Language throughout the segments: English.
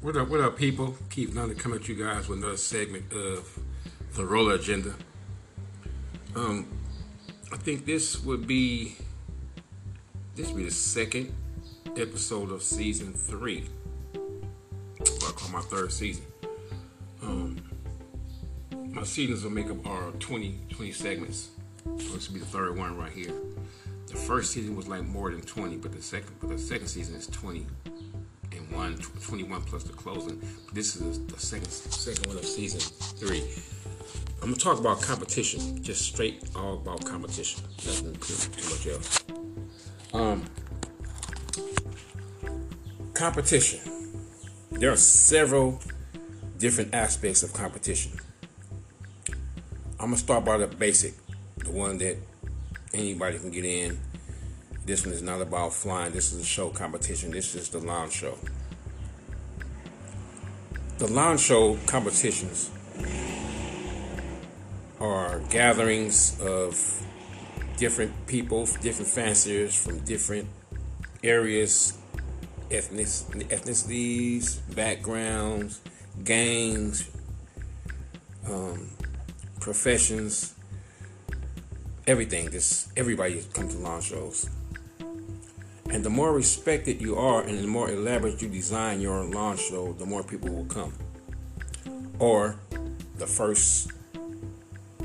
What up, what up, people? Keep London coming at you guys with another segment of the Roller Agenda. Um, I think this would be this would be the second episode of season three. What I call my third season. Um, my seasons will make up our 20, 20 segments. So this will be the third one right here. The first season was like more than 20, but the second, but the second season is 20 and one, 21 plus the closing. This is the second second one of season three. I'm gonna talk about competition, just straight all about competition. Nothing too, much else. Um, competition. There are several different aspects of competition. I'm gonna start by the basic, the one that anybody can get in. This one is not about flying. This is a show competition. This is the lawn show. The lawn show competitions are gatherings of different people, different fanciers from different areas, ethnic, ethnicities, backgrounds, gangs, um, professions, everything. Just everybody comes to lawn shows. And the more respected you are and the more elaborate you design your lawn show, the more people will come. Or the first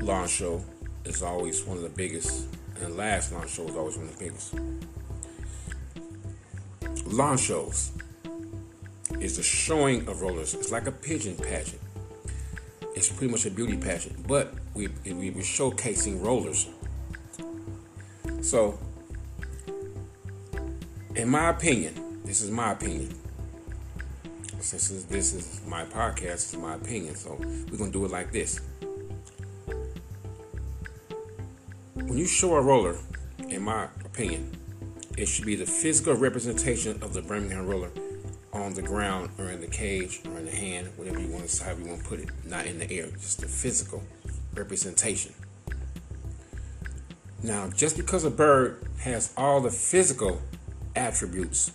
lawn show is always one of the biggest, and the last lawn show is always one of the biggest. Lawn shows is the showing of rollers. It's like a pigeon pageant. It's pretty much a beauty pageant, but we, we we're showcasing rollers. So in my opinion, this is my opinion. Since this is my podcast, this is my opinion. So we're gonna do it like this. When you show a roller, in my opinion, it should be the physical representation of the Birmingham roller on the ground or in the cage or in the hand, whatever you want to, however you want to put it, not in the air, just the physical representation. Now, just because a bird has all the physical attributes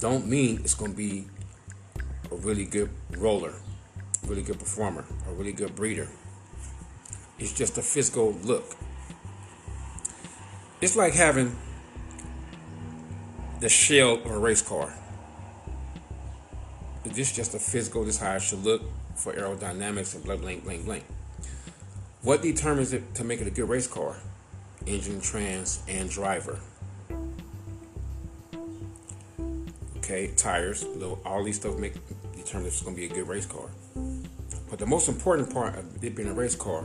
don't mean it's going to be a really good roller, really good performer, a really good breeder. It's just a physical look. It's like having the shell of a race car. This is just a physical, this is how it should look for aerodynamics and blah, blank, blank, blank. What determines it to make it a good race car? Engine, trans, and driver. Okay, tires, little, all these stuff make determine if it's going to be a good race car. But the most important part of it being a race car,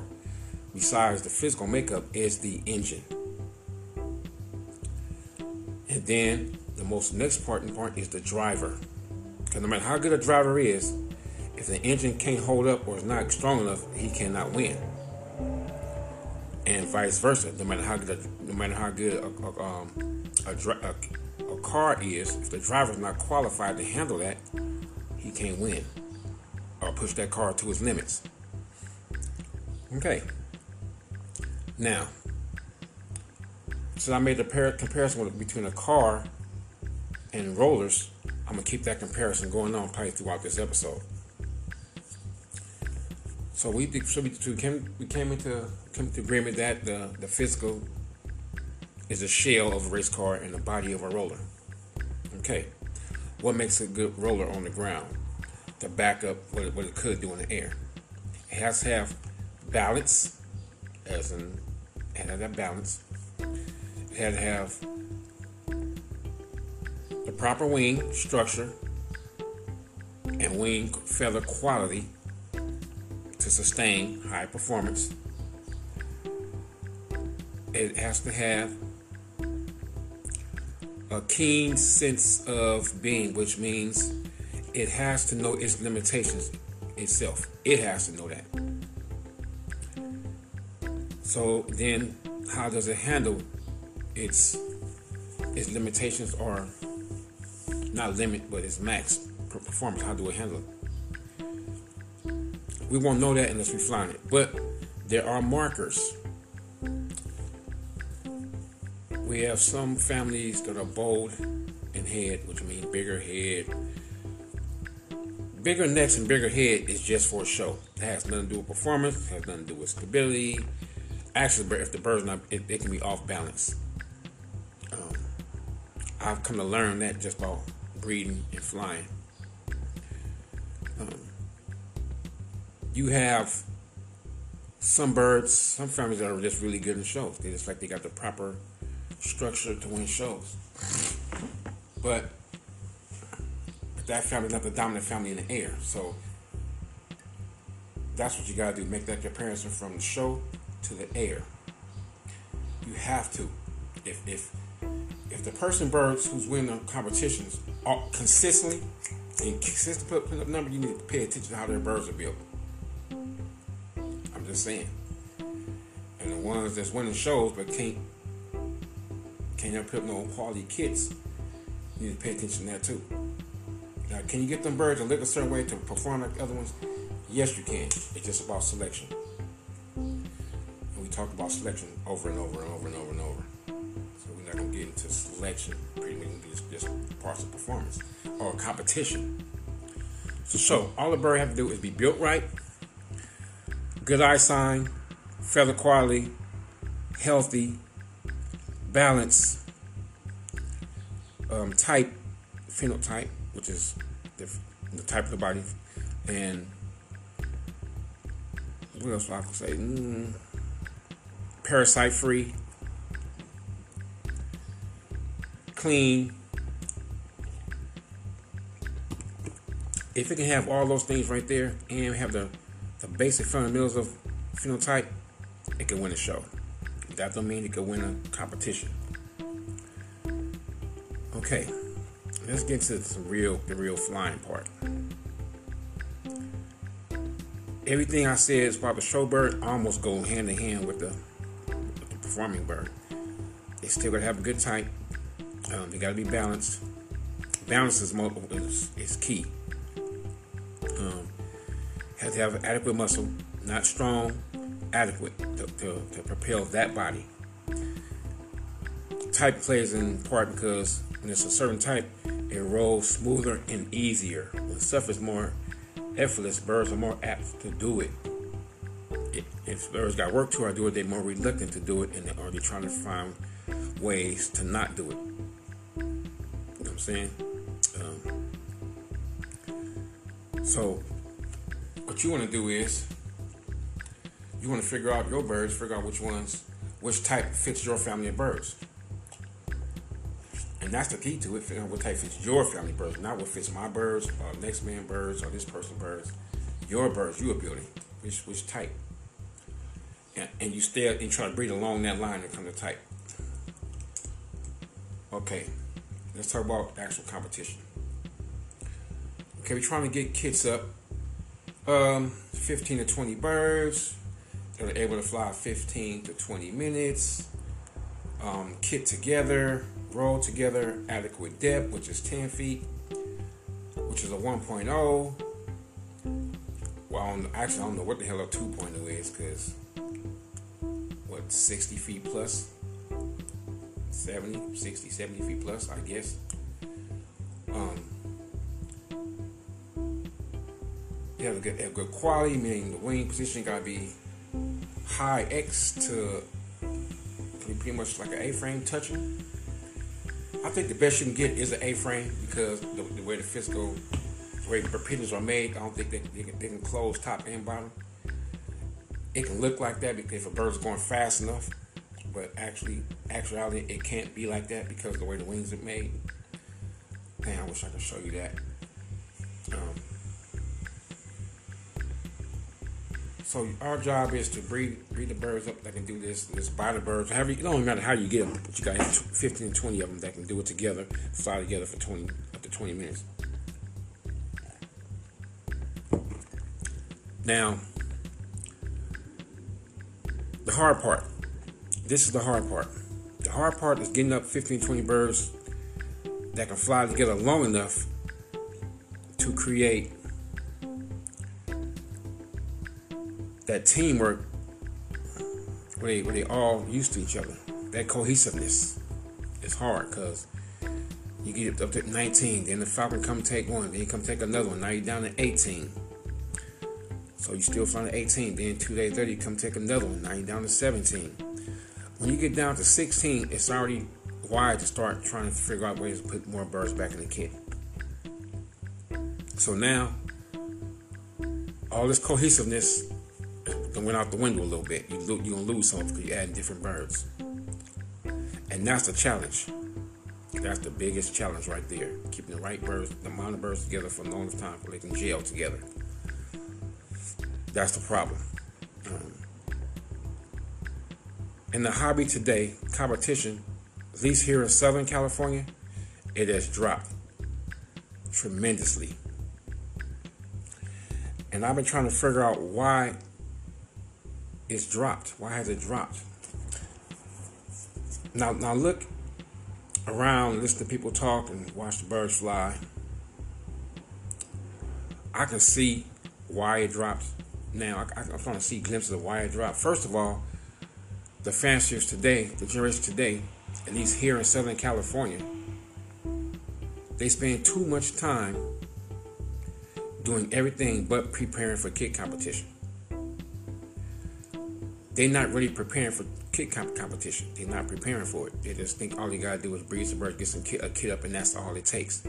besides the physical makeup, is the engine. And then the most next part important part is the driver. Because no matter how good a driver is, if the engine can't hold up or is not strong enough, he cannot win. And vice versa. No matter how good, a, no matter how good a, a, um, a, a car is, if the driver's not qualified to handle that, he can't win or push that car to its limits. Okay. Now, since I made the comparison between a car and rollers. I'm gonna keep that comparison going on probably throughout this episode. So we so we, came we came into came to agreement that the the physical is a shell of a race car and the body of a roller. Okay, what makes a good roller on the ground to back up what it, what it could do in the air? It has to have balance, as in, it has to have balance. It has to have the proper wing structure and wing feather quality to sustain high performance. It has to have a keen sense of being, which means it has to know its limitations itself. It has to know that. So then, how does it handle its its limitations or not limit, but its max performance? How do it handle it? We won't know that unless we fly it. But there are markers we have some families that are bold in head, which means bigger head, bigger necks and bigger head is just for show. It has nothing to do with performance. It has nothing to do with stability. Actually, if the bird's not, it, it can be off balance. Um, I've come to learn that just by breeding and flying. Um, you have some birds, some families that are just really good in shows. They just like they got the proper structure to win shows. But that family not the dominant family in the air. So that's what you gotta do. Make that comparison from the show to the air. You have to. If if if the person birds who's winning the competitions are consistently and consistently put, put up number, you need to pay attention to how their birds are built. I'm just saying. And the ones that's winning shows but can't can't put up no quality kits, you need to pay attention to that too. Now, can you get them birds to look a certain way to perform like other ones? Yes, you can. It's just about selection. And we talk about selection over and over and over and over and over. So we're not gonna get into selection. Pretty much just, just parts of performance or competition. So, so all the bird have to do is be built right, good eye sign, feather quality, healthy, balance, um, type, phenotype, which is the, the type of the body, and what else I could say? Mm, parasite free, clean. If it can have all those things right there and have the, the basic fundamentals of phenotype, it can win a show. That don't mean it can win a competition. Okay let's get to the real the real flying part. Everything I said is about the show bird almost go hand in hand with the, with the performing bird. They still gotta have a good type. Um, they gotta be balanced. Balance is, is, is key. Um, have to have adequate muscle, not strong, adequate to, to, to propel that body. Type plays in part because when it's a certain type, it rolls smoother and easier. When stuff is more effortless, birds are more apt to do it. If birds got work to do it, they're more reluctant to do it, and they're already trying to find ways to not do it. You know what I'm saying? Um, so, what you want to do is you want to figure out your birds, figure out which ones, which type fits your family of birds. And that's the key to it, figuring what type fits your family birds, not what fits my birds, or next man birds, or this person birds. Your birds, you are building, which which type. And, and you stay and try to breed along that line and come to type. Okay, let's talk about actual competition. Okay, we're trying to get kits up. Um, 15 to 20 birds that are able to fly 15 to 20 minutes. Um, kit together roll together adequate depth, which is 10 feet, which is a 1.0. Well, actually, I don't know what the hell a 2.0 is because what 60 feet plus 70 60 70 feet plus i guess um you have a good, good quality meaning the wing position got to be high x to pretty much like an a-frame touching I think the best you can get is an A-frame because the, the way the fish go, the way the propellers are made, I don't think they, they, can, they can close top and bottom. It can look like that because if a bird's going fast enough, but actually, actuality, it can't be like that because the way the wings are made. Man, I wish I could show you that. So our job is to breed breed the birds up that can do this. This buy the birds. However, it don't matter how you get them, but you got 15, 20 of them that can do it together, fly together for 20 up to 20 minutes. Now, the hard part. This is the hard part. The hard part is getting up 15, 20 birds that can fly together long enough to create that teamwork where they, where they all used to each other. That cohesiveness is hard because You get up to 19. Then the Falcon come take one. Then you come take another one. Now you're down to 18. So you still find to 18. Then two days later, you come take another one. Now you're down to 17. When you get down to 16, it's already wide to start trying to figure out ways to put more birds back in the kit. So now, all this cohesiveness went out the window a little bit. You lo- you're gonna lose some because you're adding different birds, and that's the challenge. That's the biggest challenge right there. Keeping the right birds, the amount of birds together for the longest time, so they can gel together. That's the problem. Um, in the hobby today, competition, at least here in Southern California, it has dropped tremendously. And I've been trying to figure out why it's dropped. Why has it dropped? Now, now look around, listen to people talk, and watch the birds fly. I can see why it dropped. Now, I, am trying to see glimpses of why it dropped. First of all, the fanciers today, the generation today, at least here in Southern California, they spend too much time doing everything but preparing for kit competition. They're not really preparing for kit comp- competition. They're not preparing for it. They just think all you gotta do is breed some birds, get some kit, a kit up, and that's all it takes.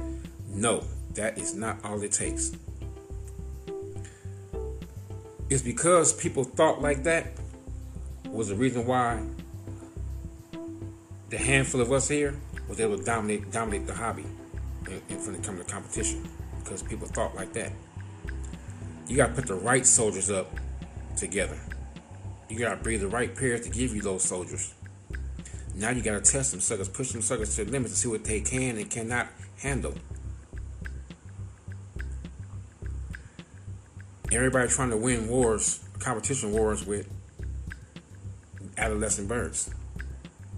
No, that is not all it takes. It's because people thought like that was the reason why the handful of us here was able to dominate dominate the hobby and, and when it comes to competition because people thought like that. You got to put the right soldiers up together. You got to breed the right pairs to give you those soldiers. Now you got to test them suckers, push them suckers to the limit to see what they can and cannot handle. Everybody trying to win wars, competition wars with adolescent birds.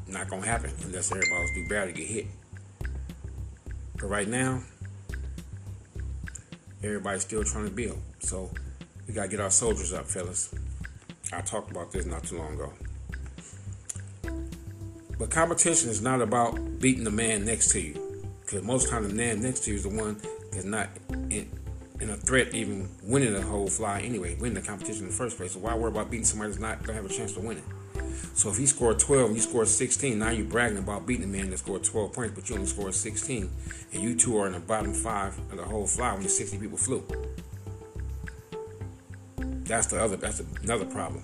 Not gonna happen unless everybody's do bad to get hit. But right now, everybody's still trying to build. So we gotta get our soldiers up, fellas. I talked about this not too long ago. But competition is not about beating the man next to you. Because most times the man next to you is the one that's not in, in a threat even winning the whole fly anyway, winning the competition in the first place. So why worry about beating somebody that's not to have a chance to win it? So if he scored 12 and you scored 16, now you're bragging about beating the man that scored 12 points, but you only scored 16. And you two are in the bottom five of the whole fly when the 60 people flew. That's the other. That's another problem.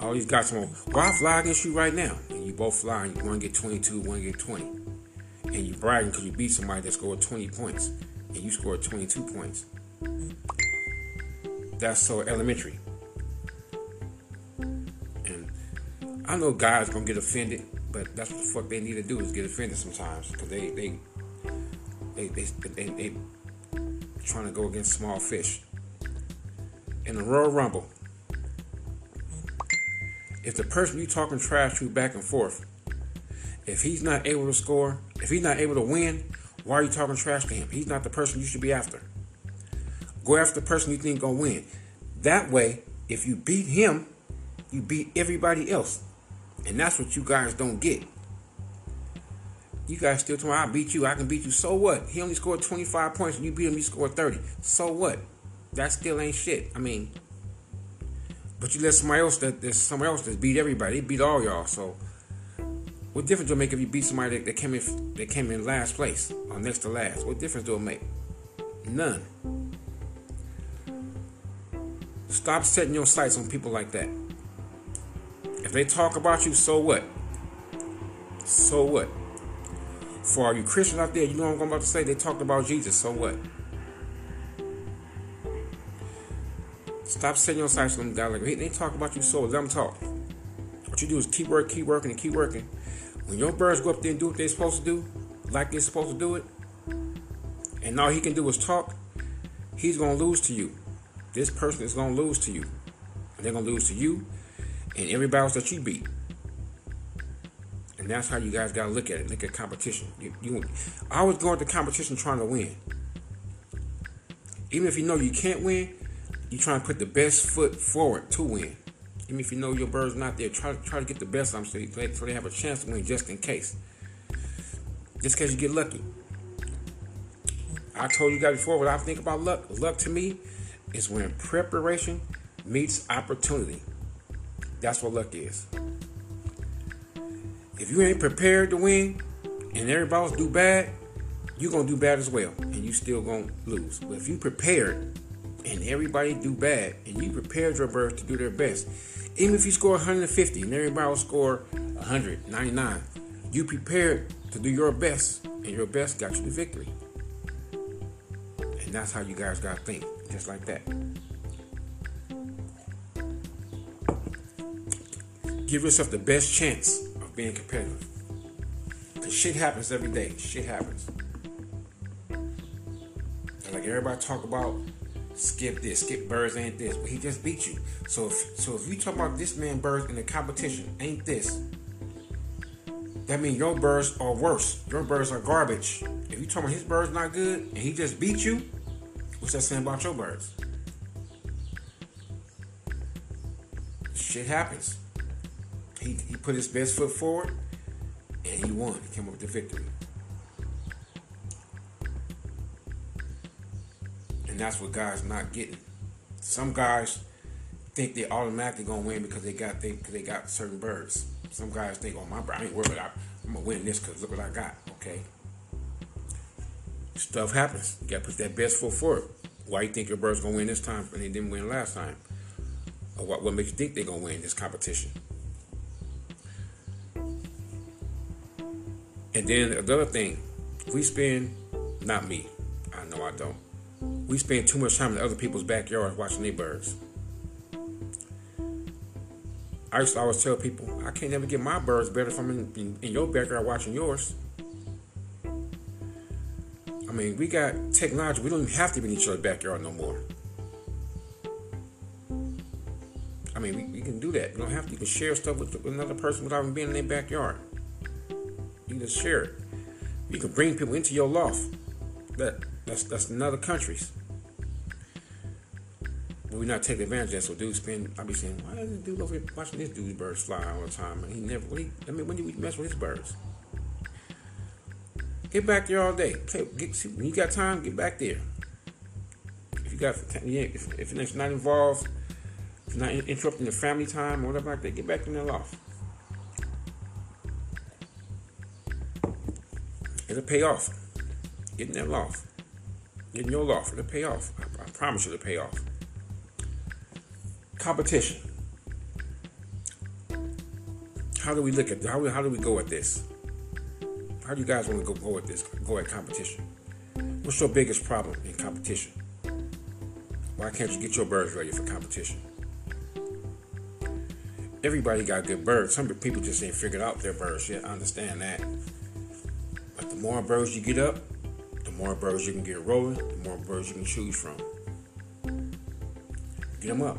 All these guys want, well, fly against you right now, and you both fly, and one get 22, one get 20, and you bragging because you beat somebody that scored 20 points, and you scored 22 points. That's so elementary. And I know guys gonna get offended, but that's what the fuck they need to do is get offended sometimes because they they they they they, they, they trying to go against small fish in the Royal Rumble, if the person you're talking trash to back and forth, if he's not able to score, if he's not able to win, why are you talking trash to him? He's not the person you should be after. Go after the person you think gonna win. That way, if you beat him, you beat everybody else. And that's what you guys don't get. You guys still talking, I beat you, I can beat you. So what? He only scored 25 points and you beat him, you scored 30. So what? That still ain't shit. I mean, but you let somebody else that there's somebody else that beat everybody. They beat all y'all. So what difference do it make if you beat somebody that, that came in that came in last place or next to last? What difference do it make? None. Stop setting your sights on people like that. If they talk about you, so what? So what? For all you Christians out there, you know what I'm about to say? They talked about Jesus, so what? Stop sights on them guys like they talk about you so let them talk. What you do is keep working, keep working, and keep working. When your birds go up there and do what they're supposed to do, like they're supposed to do it, and all he can do is talk, he's gonna lose to you. This person is gonna lose to you. They're gonna lose to you and everybody else that you beat. And that's how you guys gotta look at it. Look at competition. You, you always go into competition trying to win. Even if you know you can't win, you try to put the best foot forward to win. Even if you know your bird's not there, try to try to get the best them so they, have a chance to win just in case. just because you get lucky. I told you guys before what I think about luck. Luck to me is when preparation meets opportunity. That's what luck is. If you ain't prepared to win and everybody else do bad, you're gonna do bad as well, and you still gonna lose. But if you prepared and everybody do bad, and you prepared your birds to do their best, even if you score 150 and everybody will score 199, you prepared to do your best, and your best got you the victory. And that's how you guys gotta think, just like that. Give yourself the best chance of being competitive. Cause shit happens every day. Shit happens. And like everybody talk about, skip this, skip Birds ain't this, but he just beat you. So if so if you talk about this man Birds in the competition ain't this, that means your birds are worse. Your birds are garbage. If you talk about his birds not good and he just beat you, what's that saying about your birds? Shit happens. He, he put his best foot forward and he won. He came up with the victory. And that's what guys not getting. Some guys think they automatically gonna win because they got they they got certain birds. Some guys think, oh my I ain't worried about I'm gonna win this because look what I got. Okay. Stuff happens. You gotta put that best foot forward. Why you think your bird's gonna win this time and they didn't win last time? Or what, what makes you think they're gonna win this competition? And then another thing, we spend, not me, I know I don't. We spend too much time in other people's backyards watching their birds. I used to always tell people, I can't never get my birds better if I'm in, in, in your backyard watching yours. I mean, we got technology. We don't even have to be in each other's backyard no more. I mean, we, we can do that. You don't have to. You can share stuff with, with another person without even being in their backyard. You can just share it. You can bring people into your loft. That that's that's in other countries. But we're not taking advantage of that. So dudes spend I be saying, why is this dude over here watching this dude's birds fly all the time? And he never really I mean when do we mess with his birds? Get back there all day. Get, see, when you got time, get back there. If you got if, if it's not involved, if not interrupting your family time or whatever like that, get back in the loft. It'll pay off. Get in that loft. In your loft. It'll pay off. I, I promise you it'll pay off. Competition. How do we look at how, how do we go at this? How do you guys want to go, go at this? Go at competition. What's your biggest problem in competition? Why can't you get your birds ready for competition? Everybody got good birds. Some people just ain't figured out their birds yet. I understand that But the more birds you get up, the more birds you can get rolling, the more birds you can choose from. Get them up.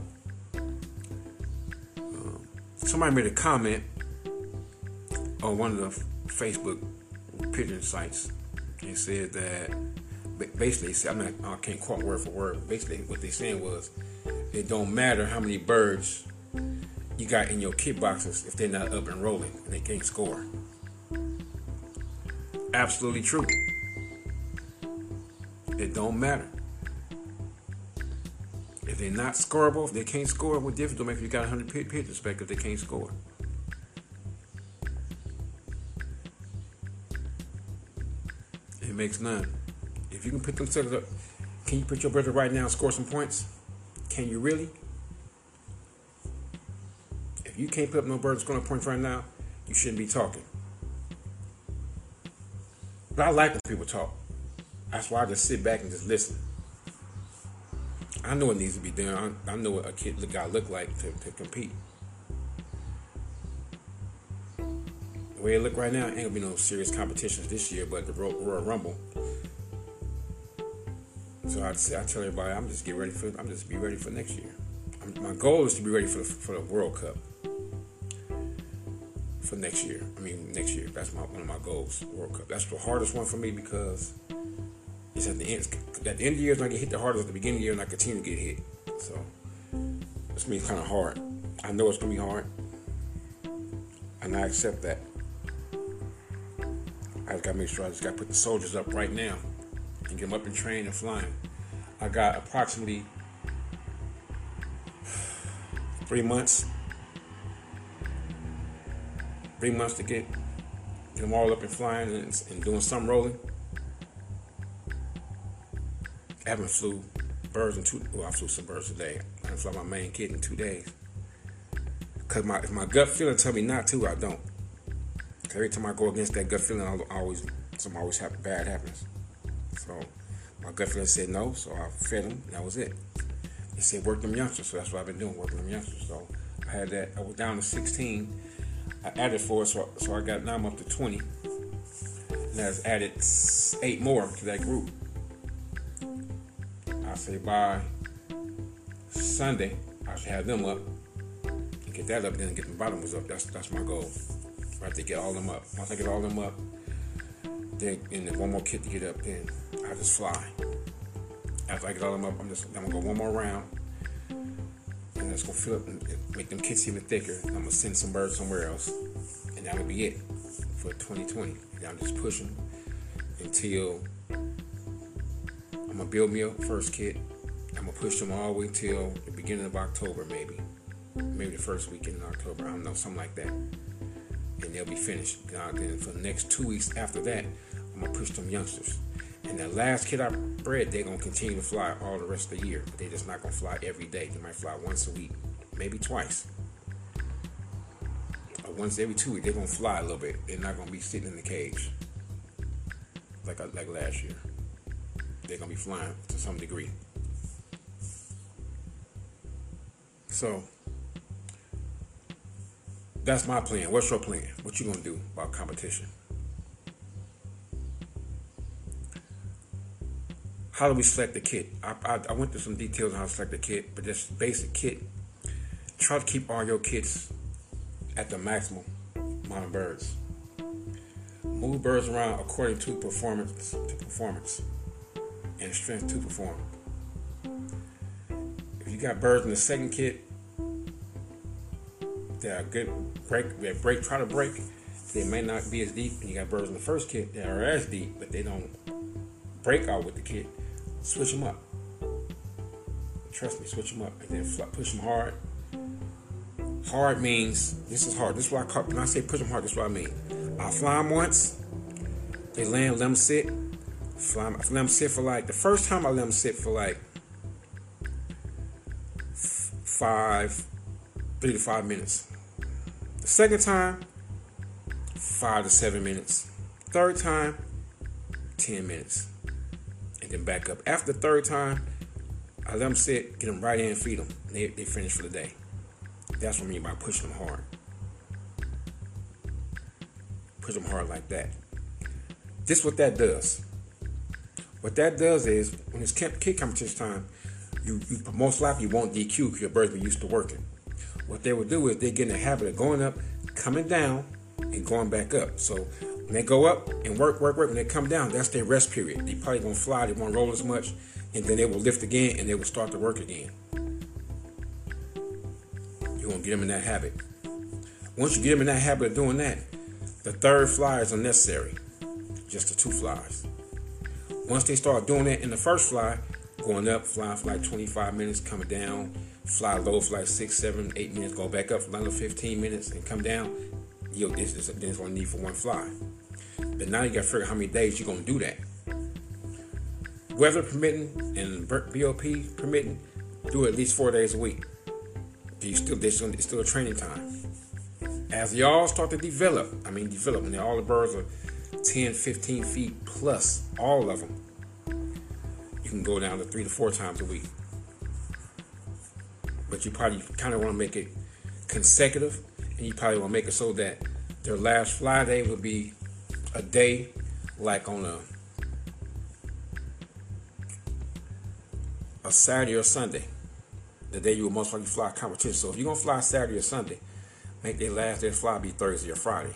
Um, somebody made a comment on one of the Facebook pigeon sites and said that basically said I'm not I can't quote word for word. Basically, what they saying was it don't matter how many birds you got in your kit boxes if they're not up and rolling and they can't score absolutely true. It don't matter. If they're not scoreable, if they can't score, what difference do make if you got 100 pitches back if they can't score? It makes none. If you can put themselves up, can you put your brother right now and score some points? Can you really? If you can't put up no birds scoring points right now, you shouldn't be talking. But I like when people talk. That's why I just sit back and just listen. I know what needs to be done. I, know what a kid guy look like to, to compete. The way it look right now, ain't gonna be no serious competitions this year, but the Royal Rumble. So I I tell everybody, I'm just get ready for. I'm just be ready for next year. I'm, my goal is to be ready for the, for the World Cup for next year. I mean, next year. That's my one of my goals. World Cup. That's the hardest one for me because it's at the end. At the end of the year, I get hit the hardest. At the beginning of the year, and I continue to get hit. So this means kind of hard. I know it's gonna be hard, and I accept that. I just gotta make sure I just gotta put the soldiers up right now and get them up and trained and flying. I got approximately three months, three months to get, get them all up and flying and, and doing some rolling. I haven't flew birds in two. Well, I flew some birds today. I haven't flew my main kit in two days. Cause my if my gut feeling tell me not to, I don't. Every time I go against that gut feeling, I always something always happen, bad happens. So my gut feeling said no, so I fed them. that was it. They said work them youngsters, so that's what I've been doing, working them youngsters. So I had that. I was down to 16. I added four, so so I got now I'm up to 20. And I added eight more to that group. I say by Sunday, I should have them up get that up, then get the bottoms up. That's that's my goal. Right to get all them up. Once I get all them up, then and then one more kit to get up, then I just fly. After I get all them up, I'm just I'm gonna go one more round, and that's gonna fill up and make them kits even thicker. I'm gonna send some birds somewhere else, and that'll be it for 2020. And I'm just pushing until I'm gonna build me a first kit. I'm gonna push them all the way till the beginning of October, maybe, maybe the first weekend in October. I don't know, something like that, and they'll be finished. then for the next two weeks after that, I'm gonna push them youngsters. And that last kid I bred, they're gonna continue to fly all the rest of the year. They're just not gonna fly every day. They might fly once a week, maybe twice. Once every two weeks, they're gonna fly a little bit. They're not gonna be sitting in the cage like like last year they're gonna be flying to some degree. So that's my plan. What's your plan? What you gonna do about competition? How do we select the kit? I, I, I went through some details on how to select the kit, but just basic kit. Try to keep all your kits at the maximum amount of birds. Move birds around according to performance to performance and strength to perform. If you got birds in the second kit that are good break, that break, try to break, they may not be as deep. And you got birds in the first kit that are as deep, but they don't break out with the kit. Switch them up. Trust me, switch them up, and then push them hard. Hard means this is hard. This is what I call when I say push them hard. This is what I mean. I fly them once. They land, let them sit I let them sit for like the first time I let them sit for like five, three to five minutes. The second time, five to seven minutes. Third time, ten minutes, and then back up. After the third time, I let them sit, get them right in, feed them, they they finish for the day. That's what I mean by pushing them hard. Push them hard like that. This what that does. What that does is, when it's kit competition time, you, you most likely won't DQ because your birds be used to working. What they will do is they get in the habit of going up, coming down, and going back up. So when they go up and work, work, work, when they come down, that's their rest period. They probably won't fly, they won't roll as much, and then they will lift again and they will start to work again. You're gonna get them in that habit. Once you get them in that habit of doing that, the third fly is unnecessary. Just the two flies. Once they start doing that in the first fly, going up, flying for like 25 minutes, coming down, fly low for like six, seven, eight minutes, go back up for another 15 minutes, and come down, yo, this is then it's gonna need for one fly. But now you got to figure out how many days you're gonna do that. Weather permitting and BOP permitting, do it at least four days a week. You still, this it's still a training time. As y'all start to develop, I mean develop, and all the birds are 10, 15 feet plus, all of them, you can go down to three to four times a week. But you probably kind of want to make it consecutive, and you probably want to make it so that their last fly day would be a day like on a a Saturday or Sunday, the day you will most likely fly competition. So if you're gonna fly Saturday or Sunday, make their last day fly be Thursday or Friday.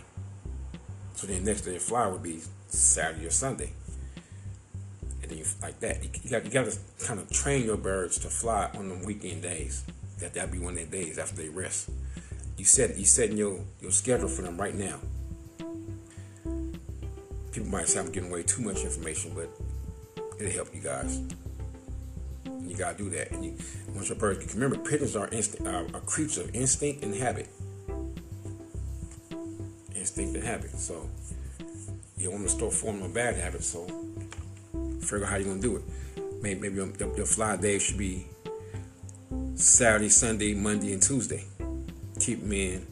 So then next day fly would be Saturday or Sunday. And then you like that. You got you got to kind of train your birds to fly on the weekend days. That that be one of their days after they rest. You set you setting your your schedule for them right now. people might say I'm giving away too much information, but it'll help you guys. You gotta do that. And you, once your birds, remember, pigeons are instinct, uh, are creatures of instinct and habit. Instinct and habit. So you don't want to start forming a bad habit. So figure out how you're gonna do it. Maybe, maybe your, your fly day should be Saturday, Sunday, Monday, and Tuesday. Keep them in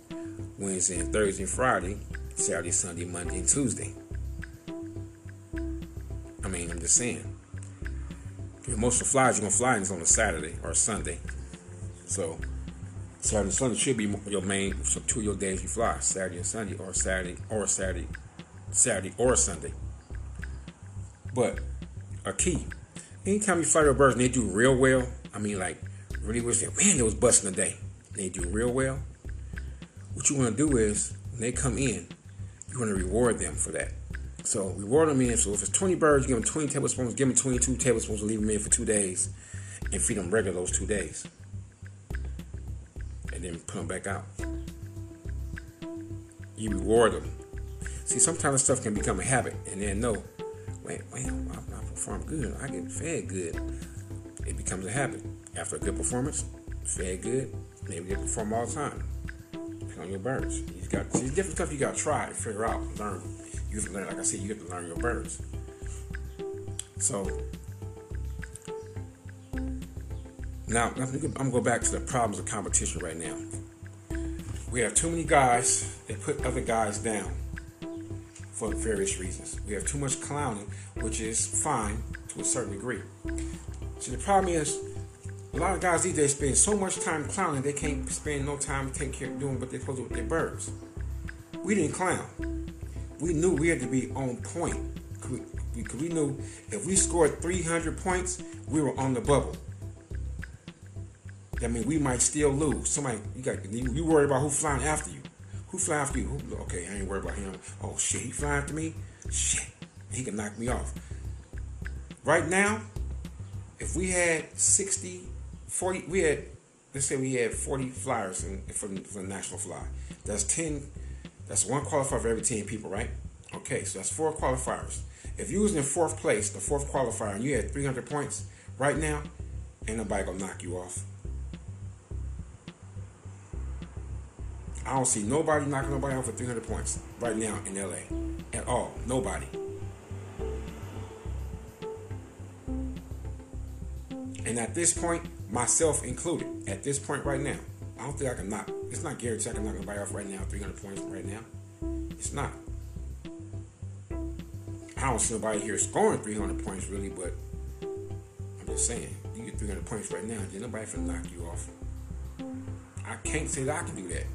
Wednesday and Thursday and Friday, Saturday, Sunday, Monday, and Tuesday. I mean, I'm just saying. Most of the flies you're gonna fly is on a Saturday or a Sunday. So Saturday and Sunday should be your main so two of your days you fly. Saturday and Sunday or Saturday or Saturday Saturday or Sunday. But a key. Anytime you fly your birds and they do real well, I mean like really wish that man they was busting a day. They do real well. What you want to do is when they come in, you want to reward them for that. So reward them in. So if it's 20 birds, give them 20 tablespoons, give them 22 tablespoons, leave them in for two days, and feed them regular those two days, and then put them back out. You reward them. See, sometimes stuff can become a habit, and then no, wait, wait, I, I perform good, I get fed good. It becomes a habit. After a good performance, fed good, maybe they perform all the time. Depending on your birds. You got see different stuff you try to figure out, learn. You have to learn, like I said, you have to learn your birds. So now I'm gonna go back to the problems of competition right now. We have too many guys that put other guys down for various reasons. We have too much clowning, which is fine to a certain degree. So the problem is a lot of guys these days spend so much time clowning they can't spend no time taking care of doing what they're supposed to do with their birds. We didn't clown. We knew we had to be on point because we knew if we scored 300 points, we were on the bubble. That means we might still lose. Somebody you got you worried about who flying after you. Who flying after you? Who, okay, I ain't worried about him. Oh shit, he flying after me? Shit, he can knock me off. Right now, if we had 60 40, we had, let's say we had 40 flyers in, for, for the national fly. That's 10, that's one qualifier for every 10 people, right? Okay, so that's four qualifiers. If you was in fourth place, the fourth qualifier, and you had 300 points, right now, ain't nobody gonna knock you off. I don't see nobody knocking nobody off for 300 points right now in LA at all. Nobody. And at this point, myself included, at this point right now, I don't think I can knock. It's not guaranteed I can knock anybody off right now, 300 points right now. It's not. I don't see nobody here scoring 300 points really, but I'm just saying, you get 300 points right now, then nobody can knock you off. I can't say that I can do that.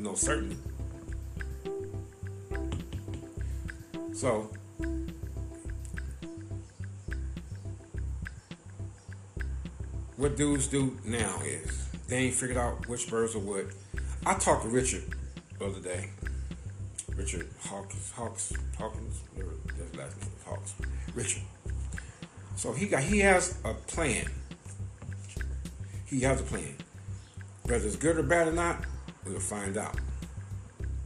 No certainty. So, what dudes do now is they ain't figured out which birds are what. I talked to Richard the other day. Richard Hawkins, Hawks, Hawkins, whatever last name Hawks. Richard. So he got he has a plan. He has a plan. Whether it's good or bad or not, we'll find out.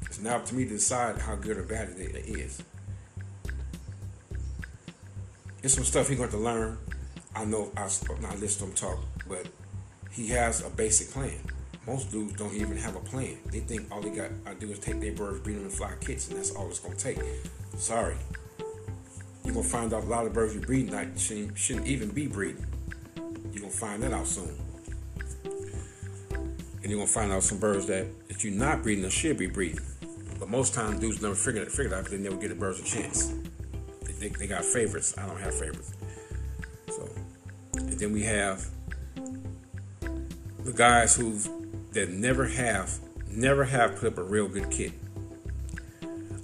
It's now up to me to decide how good or bad it is. It's some stuff he's going to learn I know I not listen to him talk, but he has a basic plan. Most dudes don't even have a plan. They think all they got to do is take their birds, breed them, and fly kits, and that's all it's gonna take. Sorry, you're gonna find out a lot of birds you breed that shouldn't, shouldn't even be breeding. You're gonna find that out soon, and you're gonna find out some birds that that you're not breeding that should be breeding. But most times, dudes never figure it, figure it out because they never get the birds a chance. They, they, they got favorites. I don't have favorites. So And then we have the guys who that never have never have put up a real good kit.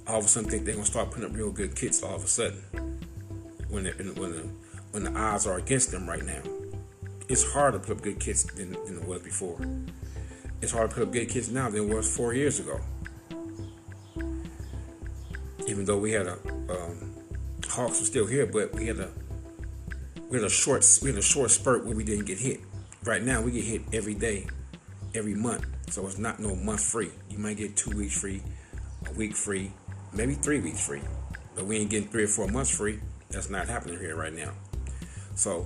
All of a sudden think they're gonna start putting up real good kits all of a sudden when the, when the, when the odds are against them right now. It's harder to put up good kits than, than it was before. It's harder to put up good kits now than it was four years ago. Even though we had a um, Hawks were still here, but we had a we had a short we had a short spurt where we didn't get hit. Right now we get hit every day, every month. So it's not no month free. You might get two weeks free, a week free, maybe three weeks free. but we ain't getting three or four months free. That's not happening here right now. So,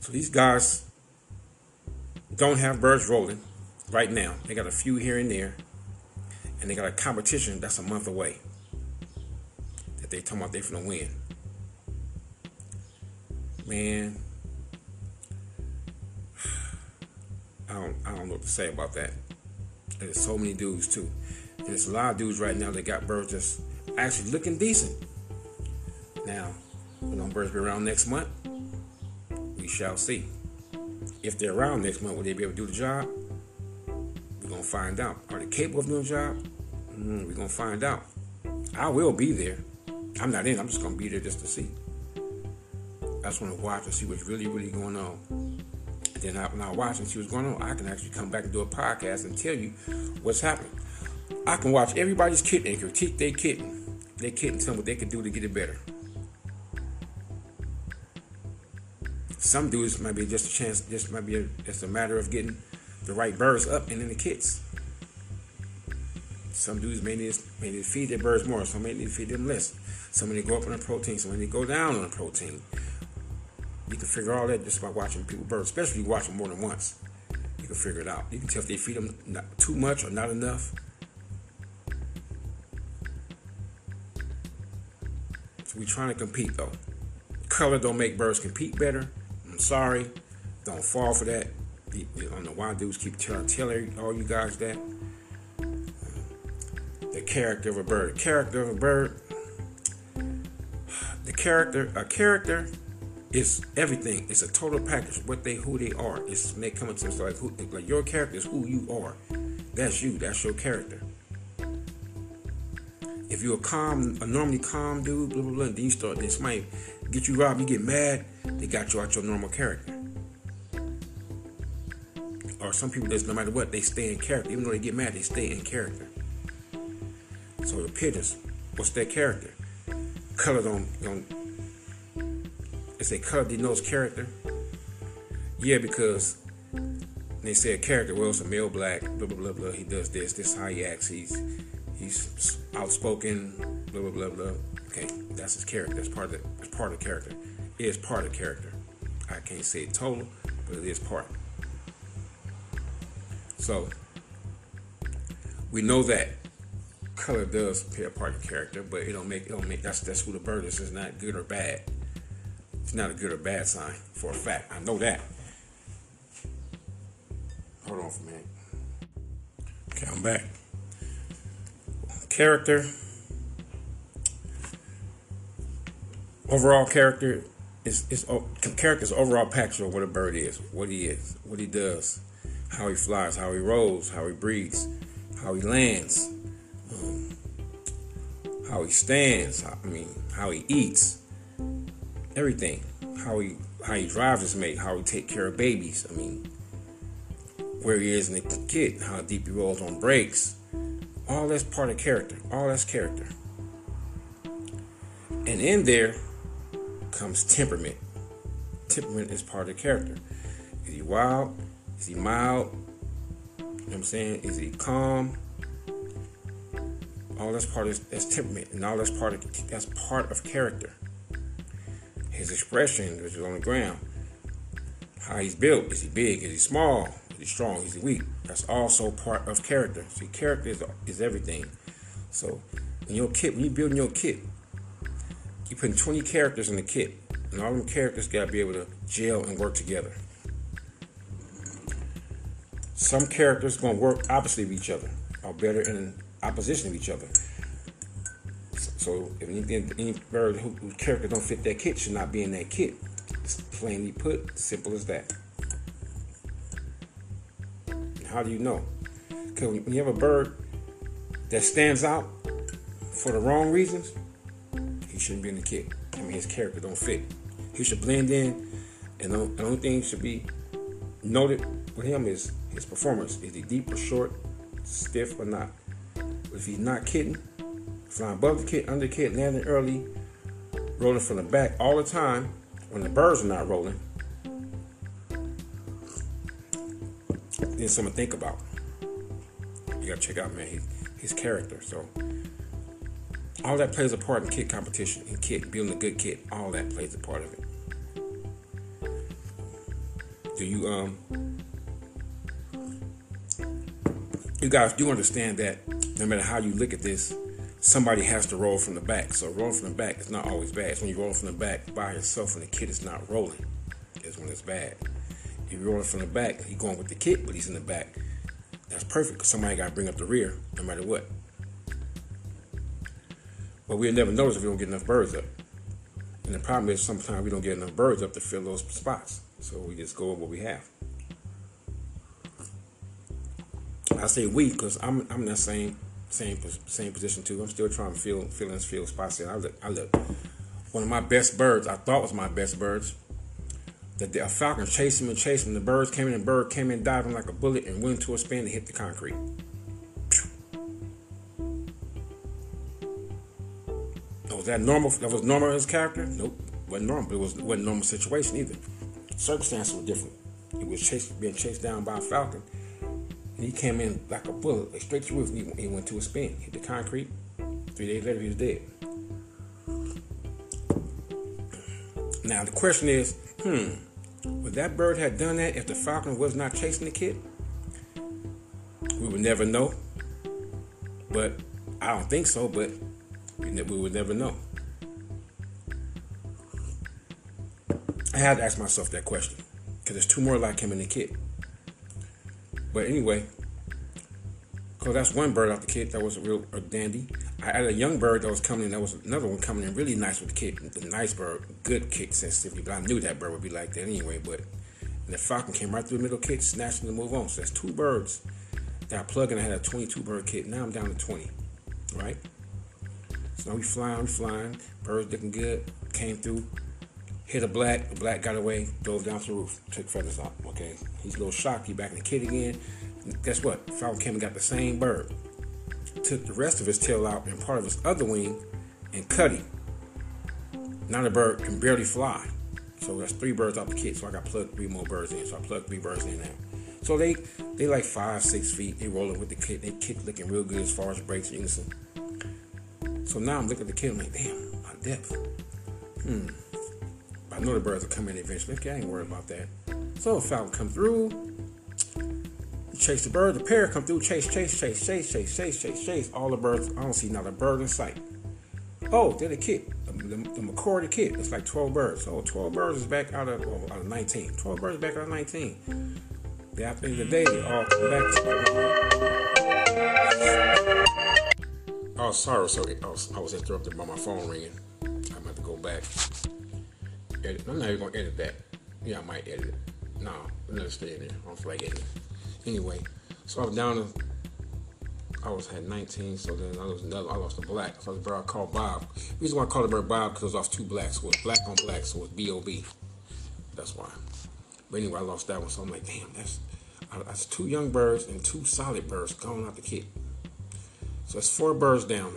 so these guys don't have birds rolling right now. They got a few here and there, and they got a competition that's a month away that they talking about they finna win. Man, I don't I don't know what to say about that. There's so many dudes too. And there's a lot of dudes right now that got birds that's actually looking decent. Now, when them birds be around next month, we shall see. If they're around next month, will they be able to do the job? We're gonna find out. Are they capable of doing the job? Mm, we're gonna find out. I will be there. I'm not in. I'm just gonna be there just to see. I just want to watch and see what's really, really going on. And then I, when I watch and see what's going on, I can actually come back and do a podcast and tell you what's happening. I can watch everybody's kitting and critique their kitting, their kitting, tell them what they can do to get it better. Some dudes might be just a chance, just might be a, just a matter of getting the right birds up and in the kits. Some dudes may need, may need to feed their birds more, some may need to feed them less. Some may go up on the protein, some may go down on the protein. You can figure all that just by watching people birds, especially if you watch them more than once. You can figure it out. You can tell if they feed them too much or not enough. So we're trying to compete though. Color don't make birds compete better. I'm sorry. Don't fall for that. I don't know why dudes keep telling, telling all you guys that. Uh, the character of a bird. Character of a bird. The character, a character is everything. It's a total package. What they, who they are. It's they come into like who, like your character is who you are. That's you. That's your character. If you're a calm, a normally calm dude, blah blah blah, then you start, then somebody get you robbed, you get mad, they got you out your normal character. Or some people just no matter what, they stay in character. Even though they get mad, they stay in character. So the pigeons, what's their character? Color don't they say color denotes character. Yeah, because they say a character, well, it's a male black, blah blah blah blah. He does this, this how he acts. He's he's outspoken, blah blah blah blah. Okay, that's his character. That's part of the, that's part of character. It is part of character. I can't say it total, but it is part. So we know that color does play a part of character, but it don't make it don't make that's that's who the bird is. It's not good or bad. It's not a good or bad sign for a fact. I know that. Hold on for a minute. Okay, I'm back. Character. Overall character is is oh, character's overall package of what a bird is, what he is, what he does, how he flies, how he rolls, how he breathes, how he lands, um, how he stands. I mean, how he eats, everything. How he how he drives his mate, how he take care of babies. I mean, where he is in the kit, how deep he rolls on breaks. All that's part of character. All that's character. And in there comes temperament. Temperament is part of character. Is he wild? Is he mild? You know what I'm saying? Is he calm? All that's part of that's temperament, and all that's part of that's part of character. His expression, which is on the ground, how he's built. Is he big? Is he small? Is he strong? Is he weak? That's also part of character. See, character is, is everything. So, in your kit, when you're building your kit, you putting 20 characters in the kit, and all them characters got to be able to gel and work together. Some characters to work opposite of each other, or better in opposition of each other. So if anything, any bird whose character don't fit that kit should not be in that kit. It's plainly put, simple as that. How do you know? Because when you have a bird that stands out for the wrong reasons, he shouldn't be in the kit. I mean, his character don't fit. He should blend in, and the only thing should be noted with him is his performance. Is he deep or short, stiff or not? If he's not kitting, flying above the kit, under the kit, landing early, rolling from the back all the time when the birds are not rolling, then something to think about. You gotta check out, man, his, his character. So All that plays a part in kit competition and kit building a good kit. All that plays a part of it. Do you um you guys do understand that no matter how you look at this, somebody has to roll from the back. So rolling from the back is not always bad. It's when you roll from the back by yourself and the kit is not rolling, is when it's bad. If you're rolling from the back, he's going with the kit, but he's in the back. That's perfect because somebody got to bring up the rear no matter what. But we'll never notice if we don't get enough birds up. And the problem is sometimes we don't get enough birds up to fill those spots. So we just go with what we have. I say we because I'm I'm in that same same same position too. I'm still trying to fill fill in field spots. I look I look one of my best birds I thought was my best birds. That the, falcon chased him and chased him. The birds came in and bird came in diving like a bullet and went into a spin and hit the concrete. Was that normal? That was normal in his character? Nope, wasn't normal. But It was wasn't normal situation either. Circumstances were different. He was chased, being chased down by a falcon and he came in like a bullet, like straight to roof. He, he went to a spin, hit the concrete. Three days later, he was dead. Now the question is, hmm, would that bird have done that if the falcon was not chasing the kid? We would never know. But I don't think so. But we, would never know. I had to ask myself that question because there's two more like him in the kit. But anyway, because that's one bird off the kit that was a real a dandy. I had a young bird that was coming in. That was another one coming in really nice with the kit. The nice bird, good kit sensitivity. But I knew that bird would be like that anyway. But the falcon came right through the middle kit, snatched him, and move on. So that's two birds that I plugged in. I had a 22 bird kit. Now I'm down to 20. Right? So now we flying, we flying. Birds looking good. Came through, hit a black. The black got away, drove down to the roof, took feathers out. Okay, he's a little shocked. He back in the kit again. Guess what? Falcon came and got the same bird. Took the rest of his tail out and part of his other wing and cut him. Now the bird can barely fly. So that's three birds out the kit. So I got plugged three more birds in. So I plugged three birds in now. So they they like five, six feet. They rolling with the kit. They kick looking real good as far as breaks and innocent. So now I'm looking at the kit. I'm like, damn, my depth. Hmm. I know the birds will come in eventually. Okay, I ain't worried about that. So falcon come through, chase the bird. The pair come through, chase, chase, chase, chase, chase, chase, chase, chase. All the birds. I don't see not a bird in sight. Oh, they're the kit. The, the, the kit. It's like 12 birds. So 12 birds is back out of, oh, out of 19. 12 birds back out of 19. They, at the end of the day, they all come back. Oh, sorry. sorry. I was, I was interrupted by my phone ringing. I'm about to go back edit. I'm not even gonna edit that. Yeah, I might edit it. No, it stay in there. I don't feel like editing. Anyway, so I was down to. I was had 19, so then I was another. I lost a black. So the bird I called Bob. The reason why I called bird Bob because I lost two blacks. So it was black on black, so it was B O B. That's why. But anyway, I lost that one. So I'm like, damn, that's that's two young birds and two solid birds going out the kit. So it's four birds down.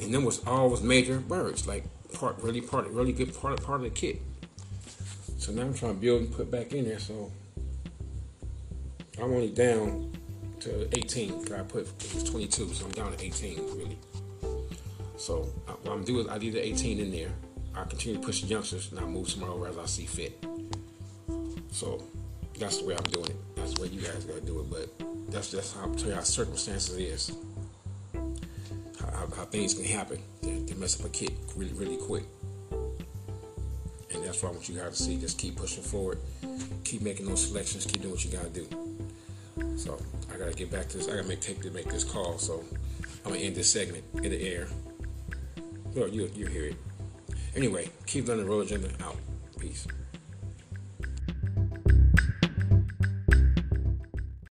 And then was all was major birds like part, really part, really good part, part of the kit. So now I'm trying to build and put back in there. So I'm only down to 18. I put it was 22, so I'm down to 18 really. So what I'm doing, I leave the 18 in there. I continue to push the youngsters, and I move tomorrow as I see fit. So that's the way I'm doing it. That's the way you guys gotta do it. But that's just how I'm tell you how circumstances is. How, how, how things can happen to, mess up a kit really, really quick. And that's what I want you guys to see. Just keep pushing forward. Keep making those selections. Keep doing what you gotta do. So I gotta get back to this. I gotta make take to make this call. So I'm gonna end this segment in the air. Well, you you hear it. Anyway, keep learning the Roller Agenda out. Peace.